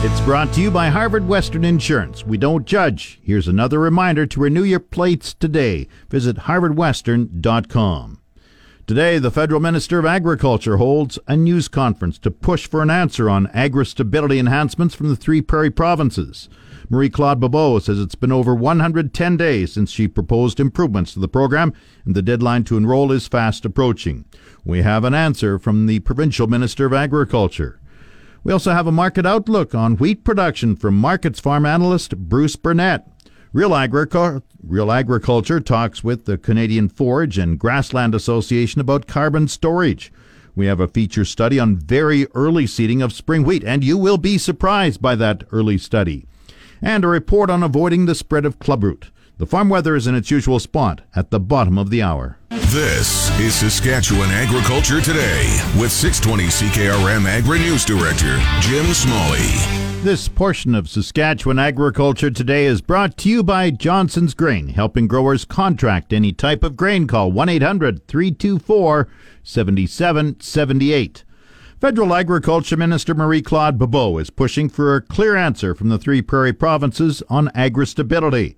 It's brought to you by Harvard Western Insurance. We don't judge. Here's another reminder to renew your plates today. Visit harvardwestern.com. Today, the Federal Minister of Agriculture holds a news conference to push for an answer on agri stability enhancements from the three prairie provinces. Marie Claude Bibeau says it's been over 110 days since she proposed improvements to the program, and the deadline to enroll is fast approaching. We have an answer from the Provincial Minister of Agriculture. We also have a market outlook on wheat production from Markets Farm analyst Bruce Burnett. Real, Real Agriculture talks with the Canadian Forage and Grassland Association about carbon storage. We have a feature study on very early seeding of spring wheat, and you will be surprised by that early study. And a report on avoiding the spread of clubroot. The farm weather is in its usual spot at the bottom of the hour. This is Saskatchewan Agriculture Today with 620 CKRM Agri News Director Jim Smalley. This portion of Saskatchewan Agriculture Today is brought to you by Johnson's Grain, helping growers contract any type of grain. Call 1 800 324 7778. Federal Agriculture Minister Marie Claude Bibeau is pushing for a clear answer from the three prairie provinces on agri stability.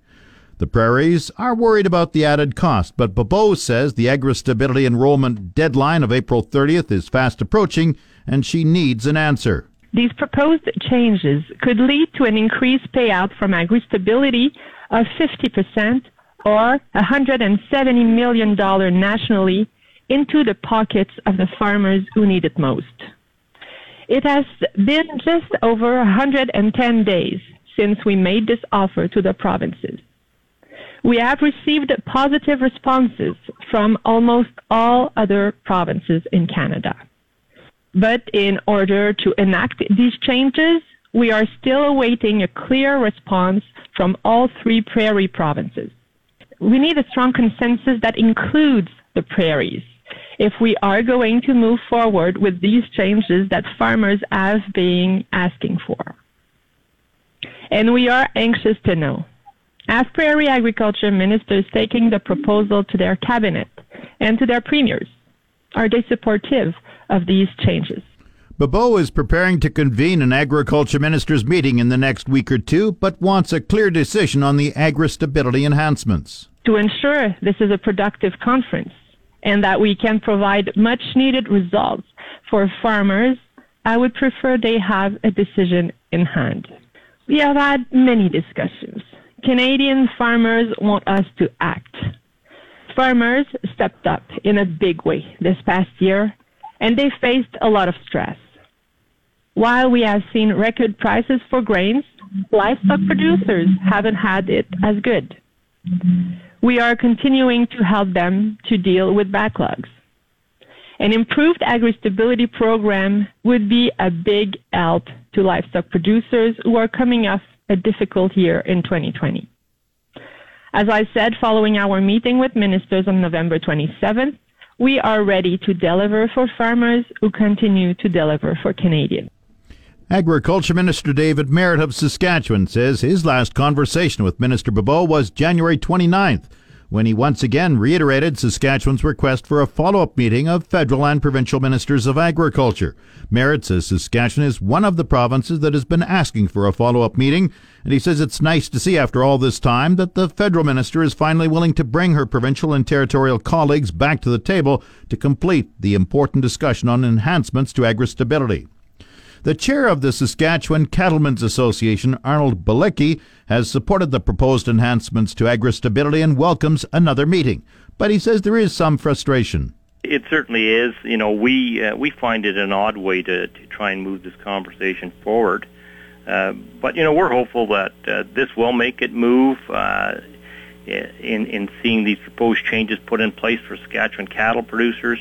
The prairies are worried about the added cost, but Bibeau says the agri stability enrollment deadline of April 30th is fast approaching and she needs an answer. These proposed changes could lead to an increased payout from agri stability of 50% or $170 million nationally into the pockets of the farmers who need it most. It has been just over 110 days since we made this offer to the provinces. We have received positive responses from almost all other provinces in Canada. But in order to enact these changes, we are still awaiting a clear response from all three prairie provinces. We need a strong consensus that includes the prairies if we are going to move forward with these changes that farmers have been asking for. And we are anxious to know as prairie agriculture ministers taking the proposal to their cabinet and to their premiers? Are they supportive of these changes? Bibeau is preparing to convene an agriculture ministers meeting in the next week or two, but wants a clear decision on the agri stability enhancements. To ensure this is a productive conference and that we can provide much needed results for farmers, I would prefer they have a decision in hand. We have had many discussions Canadian farmers want us to act. Farmers stepped up in a big way this past year, and they faced a lot of stress. While we have seen record prices for grains, livestock producers haven't had it as good. We are continuing to help them to deal with backlogs. An improved agri-stability program would be a big help to livestock producers who are coming off a difficult year in 2020. As I said following our meeting with ministers on November 27th, we are ready to deliver for farmers who continue to deliver for Canadians. Agriculture Minister David Marit of Saskatchewan says his last conversation with Minister Bibeau was January 29th when he once again reiterated Saskatchewan's request for a follow up meeting of federal and provincial ministers of agriculture. Marit says Saskatchewan is one of the provinces that has been asking for a follow up meeting, and he says it's nice to see after all this time that the federal minister is finally willing to bring her provincial and territorial colleagues back to the table to complete the important discussion on enhancements to agri stability. The chair of the Saskatchewan Cattlemen's Association, Arnold Balicki, has supported the proposed enhancements to agri stability and welcomes another meeting. But he says there is some frustration. It certainly is. You know, we uh, we find it an odd way to, to try and move this conversation forward. Uh, but you know, we're hopeful that uh, this will make it move. Uh, in in seeing these proposed changes put in place for Saskatchewan cattle producers,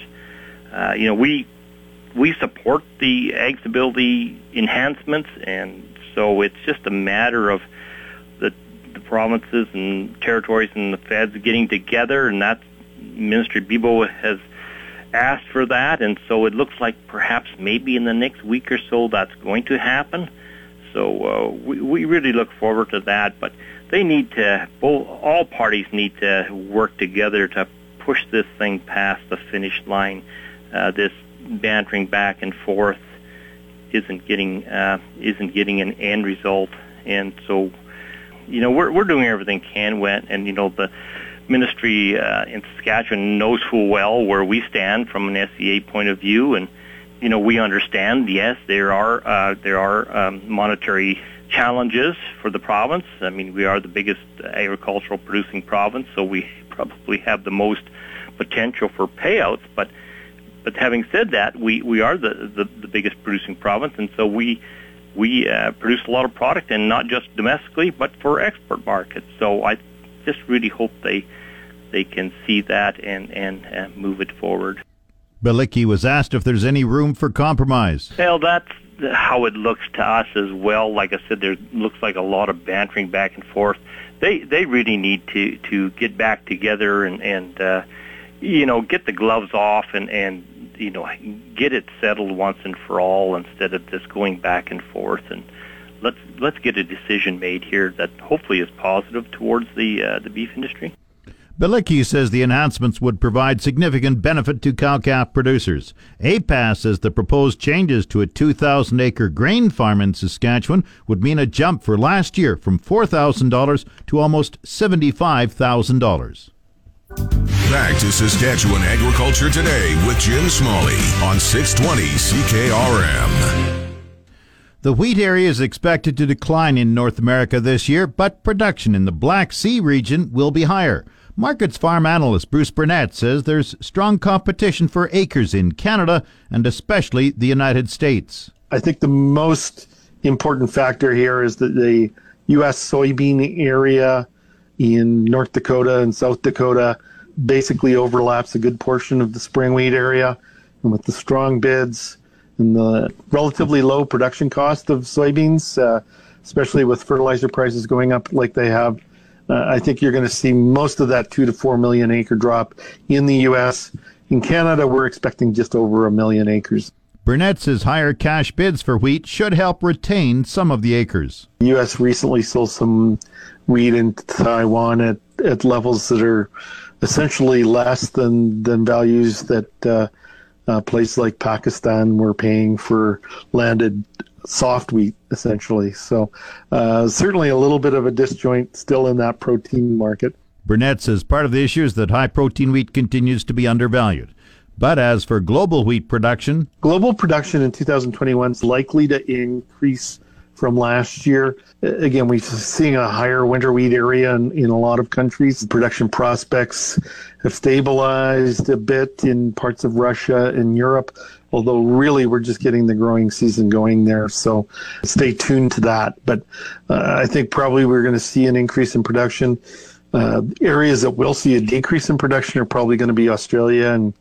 uh, you know, we we support the ag stability enhancements, and so it's just a matter of the the provinces and territories and the feds getting together, and that Ministry Bibeau has asked for that, and so it looks like perhaps maybe in the next week or so that's going to happen. So uh, we, we really look forward to that, but they need to, both, all parties need to work together to push this thing past the finish line. Uh, this bantering back and forth isn't getting uh, isn't getting an end result, and so you know we're we're doing everything can went, and you know the ministry uh, in Saskatchewan knows full well where we stand from an SCA point of view, and you know we understand. Yes, there are uh, there are um, monetary challenges for the province. I mean, we are the biggest agricultural producing province, so we probably have the most potential for payouts. But but having said that, we, we are the, the, the biggest producing province, and so we we uh, produce a lot of product, and not just domestically, but for export markets. So I just really hope they they can see that and and uh, move it forward. Balicki was asked if there's any room for compromise. Well, that's how it looks to us as well. Like I said, there looks like a lot of bantering back and forth. They they really need to to get back together and and uh, you know get the gloves off and and you know get it settled once and for all instead of just going back and forth and let's let's get a decision made here that hopefully is positive towards the uh, the beef industry. Balicki says the enhancements would provide significant benefit to cow-calf producers. APAS says the proposed changes to a 2,000-acre grain farm in Saskatchewan would mean a jump for last year from $4,000 to almost $75,000. Back to Saskatchewan Agriculture Today with Jim Smalley on 620 CKRM. The wheat area is expected to decline in North America this year, but production in the Black Sea region will be higher. Markets farm analyst Bruce Burnett says there's strong competition for acres in Canada and especially the United States. I think the most important factor here is that the U.S. soybean area in North Dakota and South Dakota basically overlaps a good portion of the spring wheat area. And with the strong bids and the relatively low production cost of soybeans, uh, especially with fertilizer prices going up like they have uh, I think you're going to see most of that two to four million acre drop in the U.S. In Canada, we're expecting just over a million acres. Burnett says higher cash bids for wheat should help retain some of the acres. The U.S. recently sold some wheat in Taiwan at, at levels that are essentially less than, than values that uh, a place like Pakistan were paying for landed soft wheat essentially. So uh, certainly a little bit of a disjoint still in that protein market. Burnett says part of the issue is that high protein wheat continues to be undervalued. But as for global wheat production, global production in 2021 is likely to increase from last year. Again, we're seeing a higher winter wheat area in, in a lot of countries. Production prospects have stabilized a bit in parts of Russia and Europe, although really we're just getting the growing season going there. So stay tuned to that. But uh, I think probably we're going to see an increase in production. Uh, areas that will see a decrease in production are probably going to be Australia and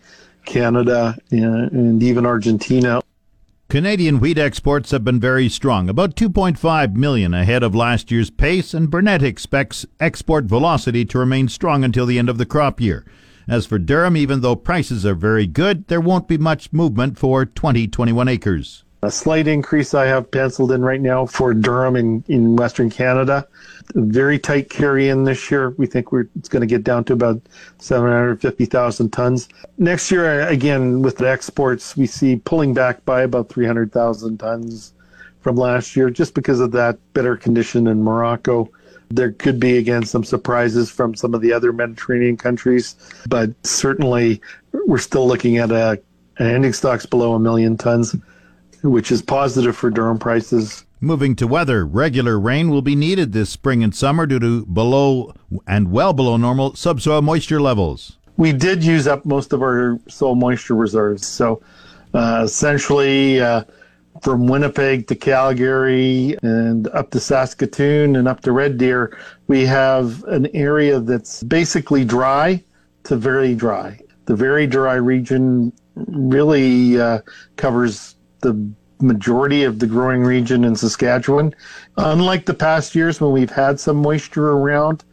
Canada and, and even Argentina. Canadian wheat exports have been very strong, about 2.5 million ahead of last year's pace, and Burnett expects export velocity to remain strong until the end of the crop year. As for durum, even though prices are very good, there won't be much movement for 2021 acres. A slight increase I have penciled in right now for durum in, in Western Canada. Very tight carry in this year. We think we're, it's going to get down to about 750,000 tons. Next year, again, with the exports, we see pulling back by about 300,000 tons from last year just because of that better condition in Morocco. There could be, again, some surprises from some of the other Mediterranean countries, but certainly we're still looking at a, an ending stocks below a million tons which is positive for durum prices. Moving to weather, regular rain will be needed this spring and summer due to below and well below normal subsoil moisture levels. We did use up most of our soil moisture reserves. So uh, essentially, uh, from Winnipeg to Calgary and up to Saskatoon and up to Red Deer, we have an area that's basically dry to very dry. The very dry region really uh, covers the majority of the growing region in Saskatchewan. Unlike the past years when we've had some moisture around,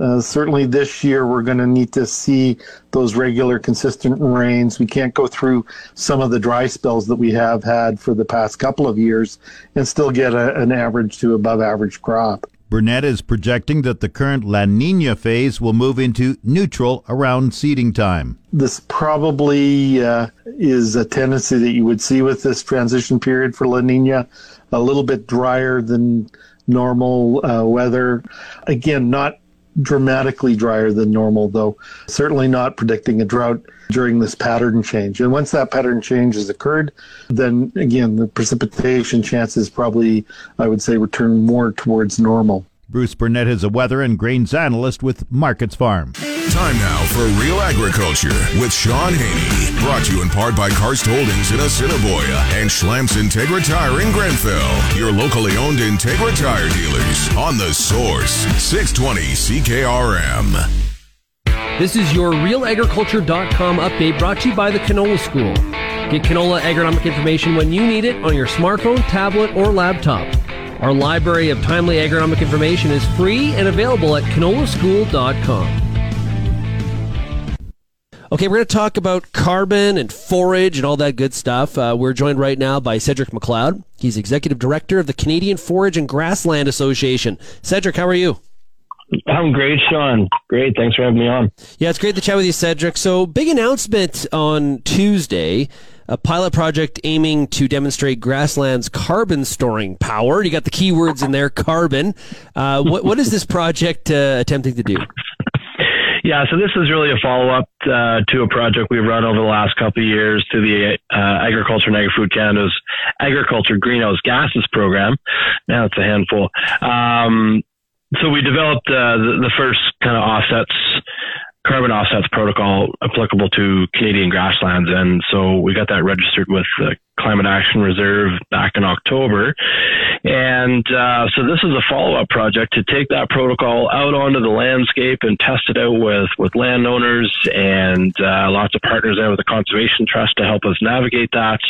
uh, certainly this year we're going to need to see those regular consistent rains. We can't go through some of the dry spells that we have had for the past couple of years and still get a, an average to above average crop. Burnett is projecting that the current La Nina phase will move into neutral around seeding time. This probably uh, is a tendency that you would see with this transition period for La Nina, a little bit drier than normal uh, weather. Again, not dramatically drier than normal, though certainly not predicting a drought during this pattern change. And once that pattern change has occurred, then again, the precipitation chances probably, I would say, return more towards normal. Bruce Burnett is a weather and grains analyst with Markets Farm. Time now for Real Agriculture with Shaun Haney. Brought to you in part by Karst Holdings in Assiniboia and Schlamps Integra Tire in Grenfell. Your locally owned Integra Tire dealers on the source 620 CKRM. This is your realagriculture.com update brought to you by the Canola School. Get canola agronomic information when you need it on your smartphone, tablet, or laptop. Our library of timely agronomic information is free and available at canolaschool.com. Okay, we're going to talk about carbon and forage and all that good stuff. Uh, we're joined right now by Cedric McLeod. He's executive director of the Canadian Forage and Grassland Association. Cedric, how are you? I'm great, Shaun. Great. Thanks for having me on. Yeah, it's great to chat with you, Cedric. So, big announcement on Tuesday a pilot project aiming to demonstrate grassland's carbon storing power. You got the keywords in there carbon. Uh, what, what is this project uh, attempting to do? Yeah, so this is really a follow up uh, to a project we've run over the last couple of years to the uh, Agriculture and Agri Food Canada's Agriculture Greenhouse Gases Program. Now it's a handful. Um, so we developed uh, the, the first kind of offsets carbon offsets protocol applicable to Canadian grasslands. And so we got that registered with the Climate Action Reserve back in October. And uh, so this is a follow up project to take that protocol out onto the landscape and test it out with, with landowners and uh, lots of partners there with the Conservation Trust to help us navigate that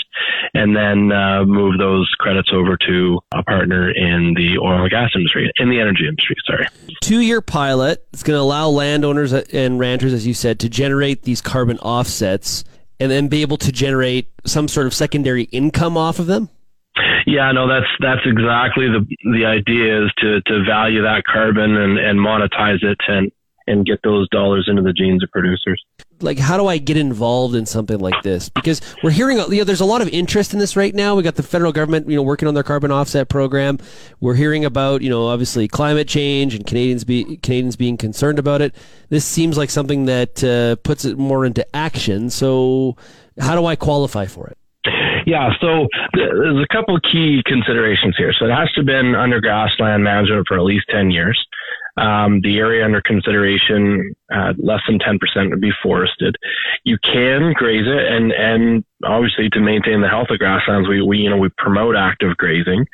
and then uh, move those credits over to a partner in the oil and gas industry, in the energy industry, sorry. Two year pilot. It's going to allow landowners and ranchers, as you said, to generate these carbon offsets and then be able to generate some sort of secondary income off of them? Yeah, no, that's that's exactly the the idea is to to value that carbon and and monetize it and and get those dollars into the genes of producers. Like, how do I get involved in something like this? Because we're hearing, you know, there's a lot of interest in this right now. We got the federal government, you know, working on their carbon offset program. We're hearing about, you know, obviously climate change and Canadians be Canadians being concerned about it. This seems like something that uh, puts it more into action. So, how do I qualify for it? Yeah, so there's a couple key considerations here. So it has to have been under grassland management for at least 10 years. Um, the area under consideration, uh, less than 10% would be forested. You can graze it and, and obviously to maintain the health of grasslands, we, we, you know, we promote active grazing.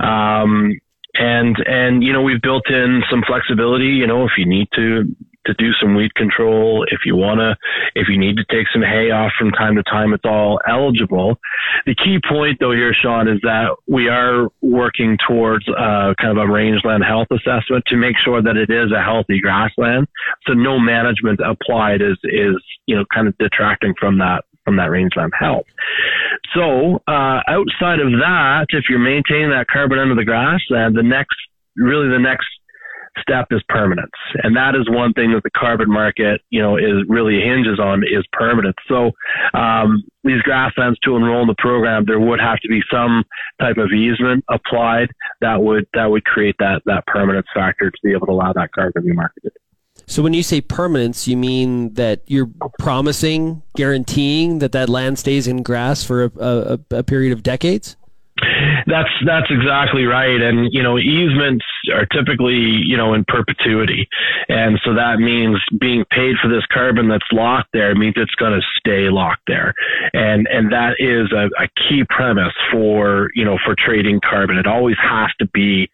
Um, and, and, you know, we've built in some flexibility, you know, if you need to to do some weed control, if you want to, if you need to take some hay off from time to time, it's all eligible. The key point though here, Shaun, is that we are working towards uh, kind of a rangeland health assessment to make sure that it is a healthy grassland. So no management applied is, is, you know, kind of detracting from that from that rangeland health. So uh, outside of that, if you're maintaining that carbon under the grassland, the next really the next step is permanence. And that is one thing that the carbon market, you know, is really hinges on is permanence. So, um, these grasslands to enroll in the program, there would have to be some type of easement applied that would, that would create that, that permanence factor to be able to allow that carbon to be marketed. So when you say permanence, you mean that you're promising, guaranteeing that that land stays in grass for a, a, a period of decades? That's that's exactly right. And you know, easements are typically you know in perpetuity, and so that means being paid for this carbon that's locked there means it's going to stay locked there, and and that is a, a key premise for you know for trading carbon. It always has to be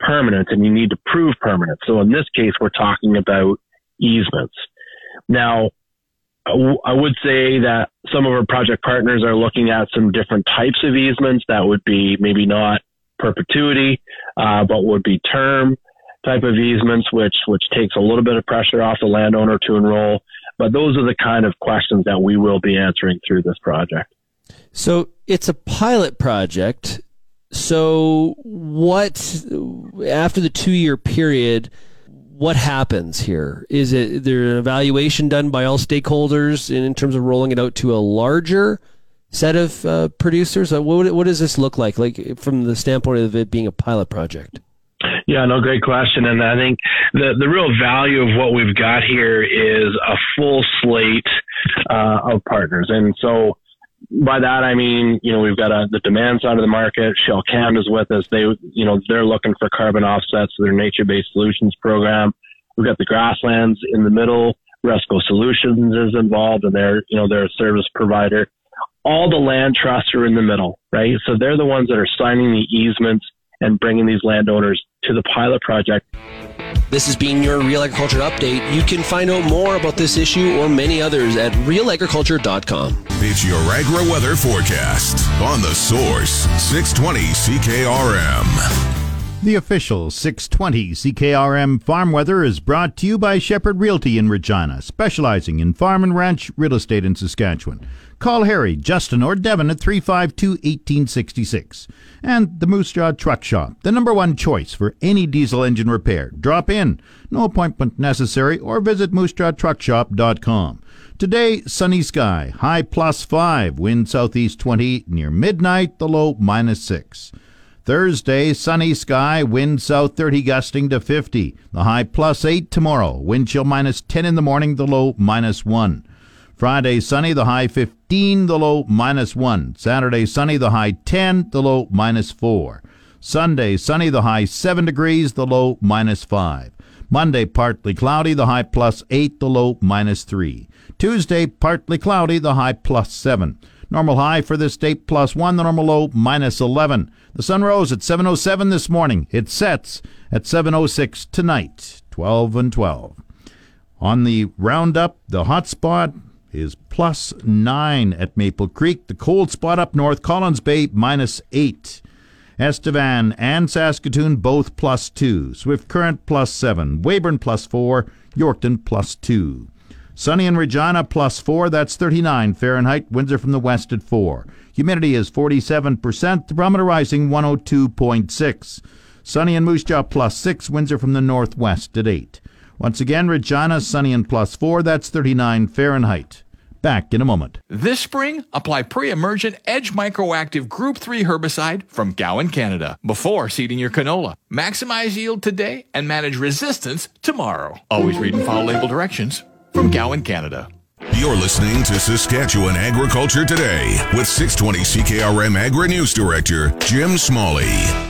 permanent, and you need to prove permanent. So in this case, we're talking about easements. Now, I would say that some of our project partners are looking at some different types of easements that would be maybe not perpetuity, uh, but would be term type of easements, which which takes a little bit of pressure off the landowner to enroll. But those are the kind of questions that we will be answering through this project. So it's a pilot project. So what after the two year period? What happens here? Is it there an evaluation done by all stakeholders in, in terms of rolling it out to a larger set of uh, producers? What, what does this look like, like from the standpoint of it being a pilot project? Yeah, no, great question. And I think the, the real value of what we've got here is a full slate uh, of partners. And so by that I mean, you know, we've got a, the demand side of the market. Shell Canada is with us. They, you know, they're looking for carbon offsets to their nature-based solutions program. We've got the grasslands in the middle. Resco Solutions is involved, and they're, you know, they're a service provider. All the land trusts are in the middle, right? So they're the ones that are signing the easements and bringing these landowners to the pilot project. This has been your Real Agriculture Update. You can find out more about this issue or many others at realagriculture.com. It's your agri weather forecast on the source 620 CKRM. The official 620 CKRM farm weather is brought to you by Shepherd Realty in Regina, specializing in farm and ranch real estate in Saskatchewan. Call Harry, Justin, or Devin at 352 1866. And the Moose Jaw Truck Shop, the number one choice for any diesel engine repair. Drop in, no appointment necessary, or visit moosejawtruckshop.com. Today, sunny sky, high plus 5, wind southeast 20, near midnight, the low minus 6. Thursday, sunny sky, wind south 30 gusting to 50. The high plus 8 tomorrow. Wind chill minus 10 in the morning, the low minus 1. Friday, sunny, the high 15, the low minus 1. Saturday, sunny, the high 10, the low minus 4. Sunday, sunny, the high 7 degrees, the low minus 5. Monday, partly cloudy, the high plus 8, the low minus 3. Tuesday, partly cloudy, the high plus 7. Normal high for this date plus 1, the normal low minus 11. The sun rose at 7.07 this morning. It sets at 7.06 tonight, 12 and 12. On the roundup, the hot spot is plus 9 at Maple Creek. The cold spot up north, Collins Bay, minus 8. Estevan and Saskatoon both plus 2. Swift Current plus 7. Weyburn plus 4. Yorkton plus 2. Sunny in Regina plus 4, that's 39 Fahrenheit. Winds are from the west at 4. Humidity is 47%, the barometer rising 102.6. Sunny in Moose Jaw plus 6, winds are from the northwest at 8. Once again, Regina sunny and plus 4, that's 39 Fahrenheit. Back in a moment. This spring, apply pre-emergent Edge Microactive Group 3 herbicide from Gowan, Canada, before seeding your canola. Maximize yield today and manage resistance tomorrow. Always read and follow label directions from Gowan, Canada. You're listening to Saskatchewan Agriculture Today with 620 CKRM Agri News Director Jim Smalley.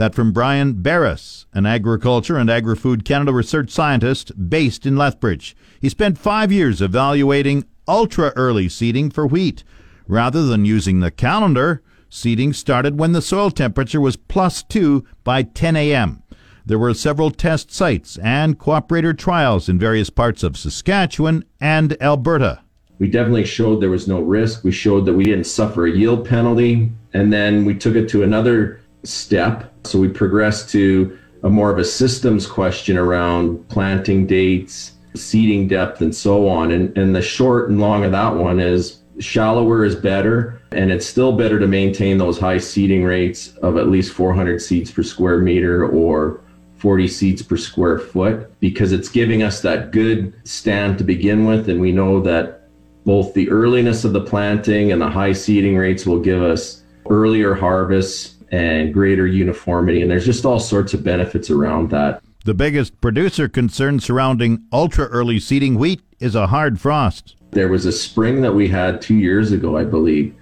That from Brian Beres, an agriculture and agri-food Canada research scientist based in Lethbridge. He spent five years evaluating ultra early seeding for wheat. Rather than using the calendar, seeding started when the soil temperature was plus two by 10 a.m. There were several test sites and cooperator trials in various parts of Saskatchewan and Alberta we definitely showed there was no risk. We showed that we didn't suffer a yield penalty. And then we took it to another step. So we progressed to a more of a systems question around planting dates, seeding depth and so on. And, and the short and long of that one is shallower is better, and it's still better to maintain those high seeding rates of at least 400 seeds per square meter or 40 seeds per square foot because it's giving us that good stand to begin with. And we know that both the earliness of the planting and the high seeding rates will give us earlier harvests and greater uniformity. And there's just all sorts of benefits around that. The biggest producer concern surrounding ultra early seeding wheat is a hard frost. There was a spring that we had two years ago, I believe,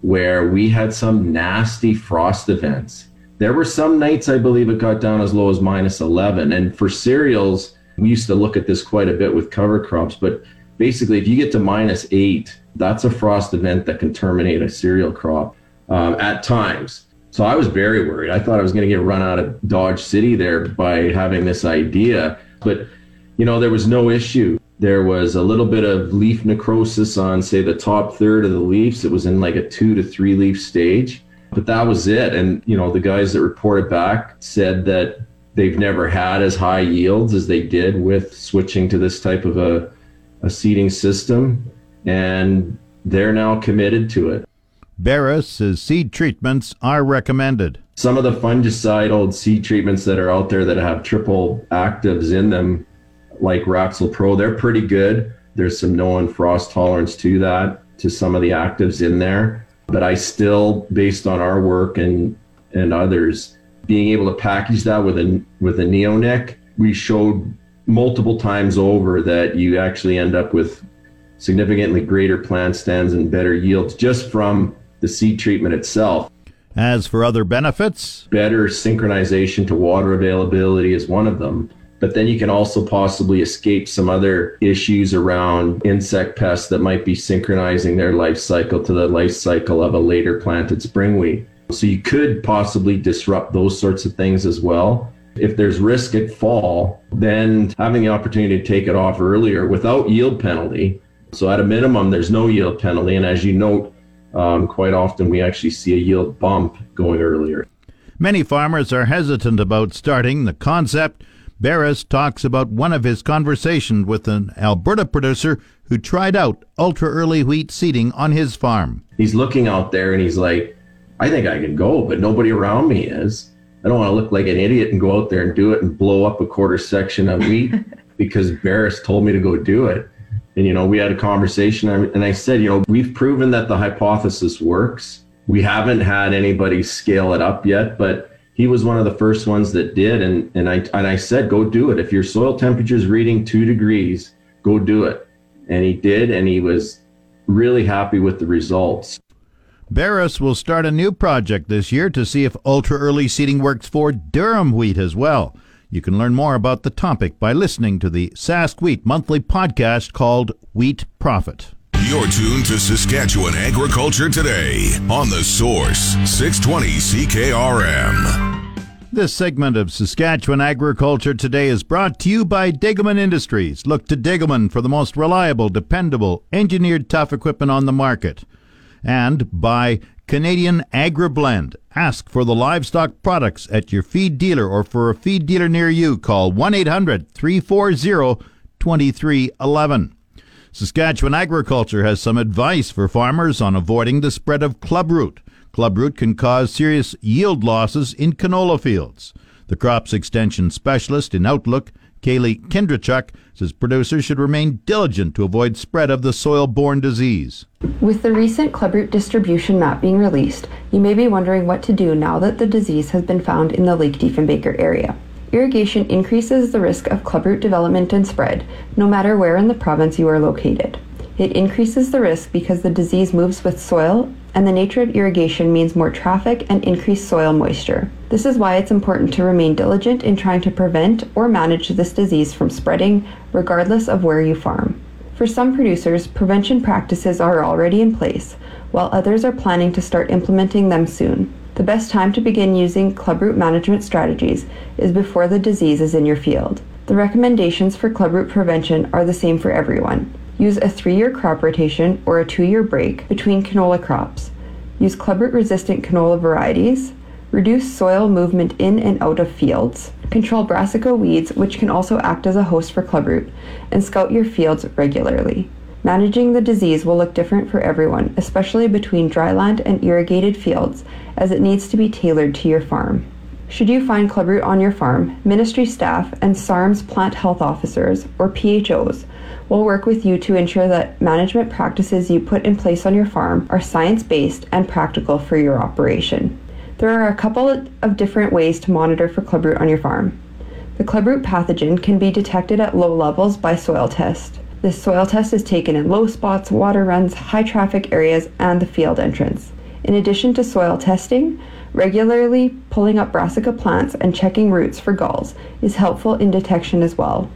where we had some nasty frost events. There were some nights, I believe, it got down as low as minus 11. And for cereals, we used to look at this quite a bit with cover crops, but basically, if you get to minus eight, that's a frost event that can terminate a cereal crop um, at times. So I was very worried. I thought I was going to get run out of Dodge City there by having this idea. But, you know, there was no issue. There was a little bit of leaf necrosis on, say, the top third of the leaves. It was in like a two to three leaf stage, but that was it. And, you know, the guys that reported back said that they've never had as high yields as they did with switching to this type of a, a seeding system. And they're now committed to it. Beres says seed treatments are recommended. Some of the fungicidal seed treatments that are out there that have triple actives in them like Raxil Pro, they're pretty good. There's some known frost tolerance to that, to some of the actives in there. But I still, based on our work and and others, being able to package that with a with a neonic, we showed multiple times over that you actually end up with significantly greater plant stands and better yields just from the seed treatment itself. As for other benefits, better synchronization to water availability is one of them but then you can also possibly escape some other issues around insect pests that might be synchronizing their life cycle to the life cycle of a later planted spring wheat. So you could possibly disrupt those sorts of things as well. If there's risk at fall, then having the opportunity to take it off earlier without yield penalty. So at a minimum, there's no yield penalty. And as you note, um, quite often we actually see a yield bump going earlier. Many farmers are hesitant about starting the concept Beres talks about one of his conversations with an Alberta producer who tried out ultra early wheat seeding on his farm. He's looking out there and he's like, I think I can go, but nobody around me is. I don't want to look like an idiot and go out there and do it and blow up a quarter section of wheat because Beres told me to go do it. And, you know, we had a conversation and I said, you know, we've proven that the hypothesis works. We haven't had anybody scale it up yet, but he was one of the first ones that did and and I and I said go do it if your soil temperature is reading 2 degrees go do it and he did and he was really happy with the results Beres will start a new project this year to see if ultra early seeding works for Durum wheat as well. You can learn more about the topic by listening to the Sask Wheat monthly podcast called Wheat Profit. You're tuned to Saskatchewan Agriculture Today on the Source 620 CKRM. This segment of Saskatchewan Agriculture Today is brought to you by Degelman Industries. Look to Degelman for the most reliable, dependable, engineered tough equipment on the market. And by Canadian AgriBlend. Ask for the livestock products at your feed dealer or for a feed dealer near you. Call 1 800 340 2311. Saskatchewan Agriculture has some advice for farmers on avoiding the spread of clubroot. Clubroot can cause serious yield losses in canola fields. The crops extension specialist in Outlook, Kaylee Kindrachuk, says producers should remain diligent to avoid spread of the soil-borne disease. With the recent clubroot distribution map being released, you may be wondering what to do now that the disease has been found in the Lake Diefenbaker area. Irrigation increases the risk of clubroot development and spread, no matter where in the province you are located. It increases the risk because the disease moves with soil, and the nature of irrigation means more traffic and increased soil moisture. This is why it's important to remain diligent in trying to prevent or manage this disease from spreading, regardless of where you farm. For some producers, prevention practices are already in place, while others are planning to start implementing them soon. The best time to begin using clubroot management strategies is before the disease is in your field. The recommendations for clubroot prevention are the same for everyone. Use a three year crop rotation or a two year break between canola crops. Use clubroot resistant canola varieties. reduce soil movement in and out of fields, control brassica weeds, which can also act as a host for clubroot, and scout your fields regularly. Managing the disease will look different for everyone, especially between dryland and irrigated fields, as it needs to be tailored to your farm. Should you find clubroot on your farm, ministry staff and SARM's plant health officers, or PHOs, will work with you to ensure that management practices you put in place on your farm are science based and practical for your operation. There are a couple of different ways to monitor for clubroot on your farm. The clubroot pathogen can be detected at low levels by soil test. This soil test is taken in low spots, water runs, high traffic areas, and the field entrance. In addition to soil testing, regularly pulling up brassica plants and checking roots for galls is helpful in detection as well.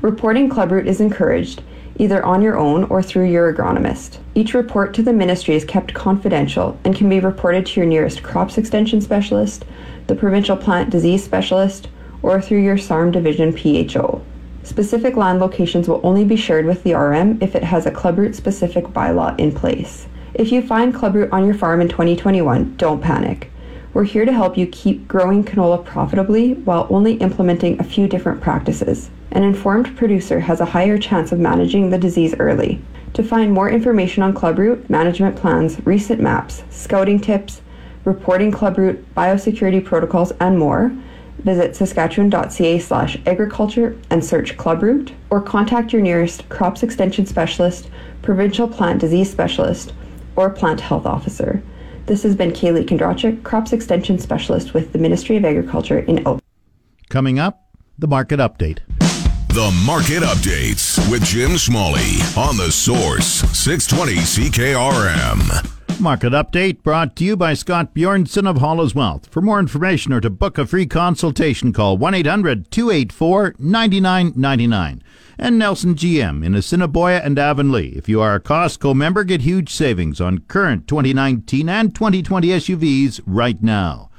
Reporting clubroot is encouraged, either on your own or through your agronomist. Each report to the ministry is kept confidential and can be reported to your nearest crops extension specialist, the provincial plant disease specialist, or through your SARM division PHO. Specific land locations will only be shared with the RM if it has a clubroot specific bylaw in place. If you find clubroot on your farm in 2021, don't panic. We're here to help you keep growing canola profitably while only implementing a few different practices. An informed producer has a higher chance of managing the disease early. To find more information on clubroot, management plans, recent maps, scouting tips, reporting clubroot, biosecurity protocols, and more, visit saskatchewan.ca slash agriculture and search clubroot, or contact your nearest crops extension specialist, provincial plant disease specialist, or plant health officer. This has been Kaylee Kindrachuk, Crops Extension Specialist with the Ministry of Agriculture in Oak. Coming up, the market update. The market updates with Jim Smalley on the Source 620 CKRM. Market update brought to you by Scott Bjornson of Hollis Wealth. For more information or to book a free consultation, call 1 800 284 9999 and Nelson GM in Assiniboia and Avonlea. If you are a Costco member, get huge savings on current 2019 and 2020 SUVs right now.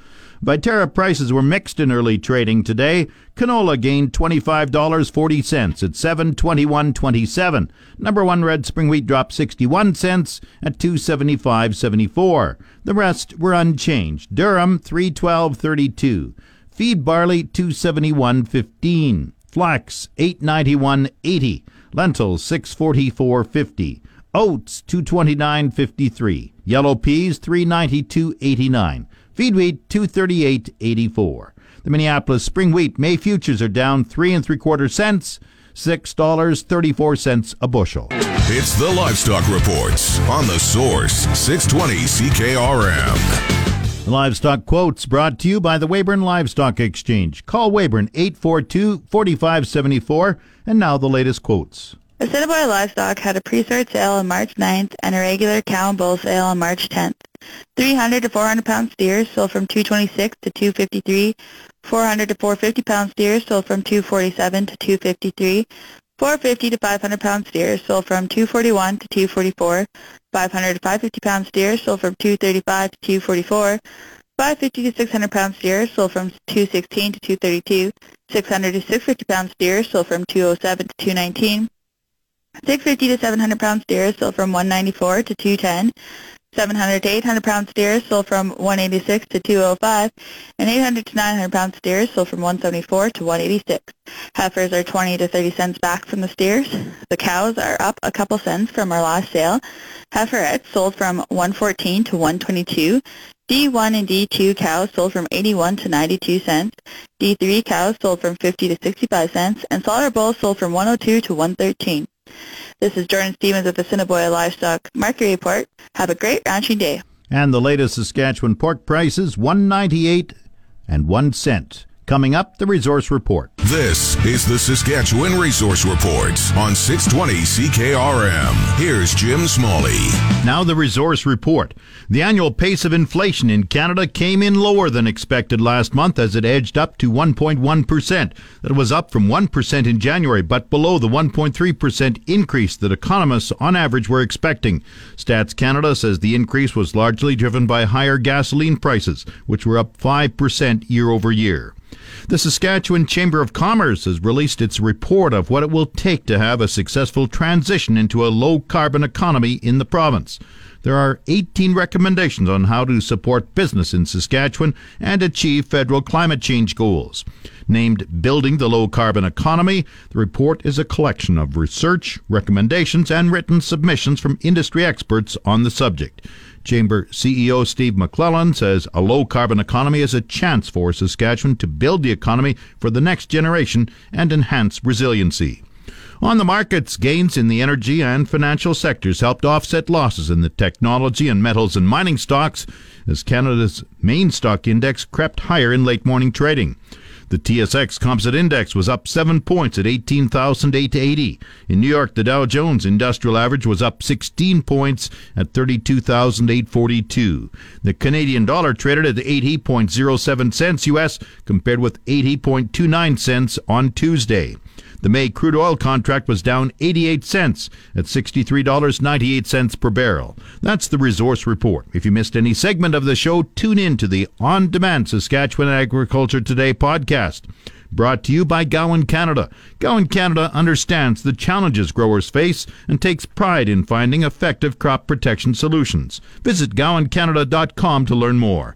Viterra prices were mixed in early trading today. Canola gained $25.40 at 721.27. Number 1 red spring wheat dropped 61 cents at 275.74. The rest were unchanged. Durum 312.32. Feed barley 271.15 flax 891.80, lentils 644.50, oats 229.53, yellow peas 392.89, feed wheat 238.84. The Minneapolis spring wheat May futures are down three and three quarter cents. $6.34 a bushel. It's the Livestock Reports on the Source 620 CKRM. The Livestock Quotes brought to you by the Weyburn Livestock Exchange. Call Weyburn 842 4574. And now the latest quotes. Assiniboia Livestock had a pre-sort sale on March 9th and a regular cow and bull sale on March 10th. 300 to 400 pound steers sold from 226 to 253. 400 to 450 pound steers sold from 247 to 253. 450 to 500 pound steers sold from 241 to 244. 500 to 550 pound steers sold from 235 to 244. 550 to 600 pound steers sold from 216 to 232. 600 to 650 pound steers sold from 207 to 219. 650 to 700 pound steers sold from 194 to 210. 700 to 800 pound steers sold from 186 to 205, and 800 to 900 pound steers sold from 174 to 186. Heifers are 20 to 30 cents back from the steers. The cows are up a couple cents from our last sale. Heiferettes sold from 114 to 122. D1 and D2 cows sold from 81 to 92 cents. D3 cows sold from 50 to 65 cents, and slaughter bulls sold from 102 to 113. This is Jordan Stevens with the Livestock Market Report. Have a great ranching day. And the latest Saskatchewan pork prices, 198 and 1 cent. Coming up, the Resource Report. This is the Saskatchewan Resource Report on 620 CKRM. Here's Jim Smalley. Now, the Resource Report. The annual pace of inflation in Canada came in lower than expected last month as it edged up to 1.1%. That was up from 1% in January, but below the 1.3% increase that economists on average were expecting. Stats Canada says the increase was largely driven by higher gasoline prices, which were up 5% year over year. The Saskatchewan Chamber of Commerce has released its report of what it will take to have a successful transition into a low carbon economy in the province. There are 18 recommendations on how to support business in Saskatchewan and achieve federal climate change goals. Named Building the Low Carbon Economy, the report is a collection of research, recommendations, and written submissions from industry experts on the subject. Chamber CEO Steve McLellan says a low carbon economy is a chance for Saskatchewan to build the economy for the next generation and enhance resiliency. On the markets, gains in the energy and financial sectors helped offset losses in the technology and metals and mining stocks as Canada's main stock index crept higher in late morning trading. The TSX Composite Index was up 7 points at 18,880. In New York, the Dow Jones Industrial Average was up 16 points at 32,842. The Canadian dollar traded at 80.07 cents US compared with 80.29 cents on Tuesday. The May crude oil contract was down 88 cents at $63.98 per barrel. That's the resource report. If you missed any segment of the show, tune in to the On Demand Saskatchewan Agriculture Today podcast. Brought to you by Gowan Canada. Gowan Canada understands the challenges growers face and takes pride in finding effective crop protection solutions. Visit gowancanada.com to learn more.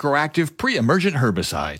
MicroActiv pre-emergent herbicide.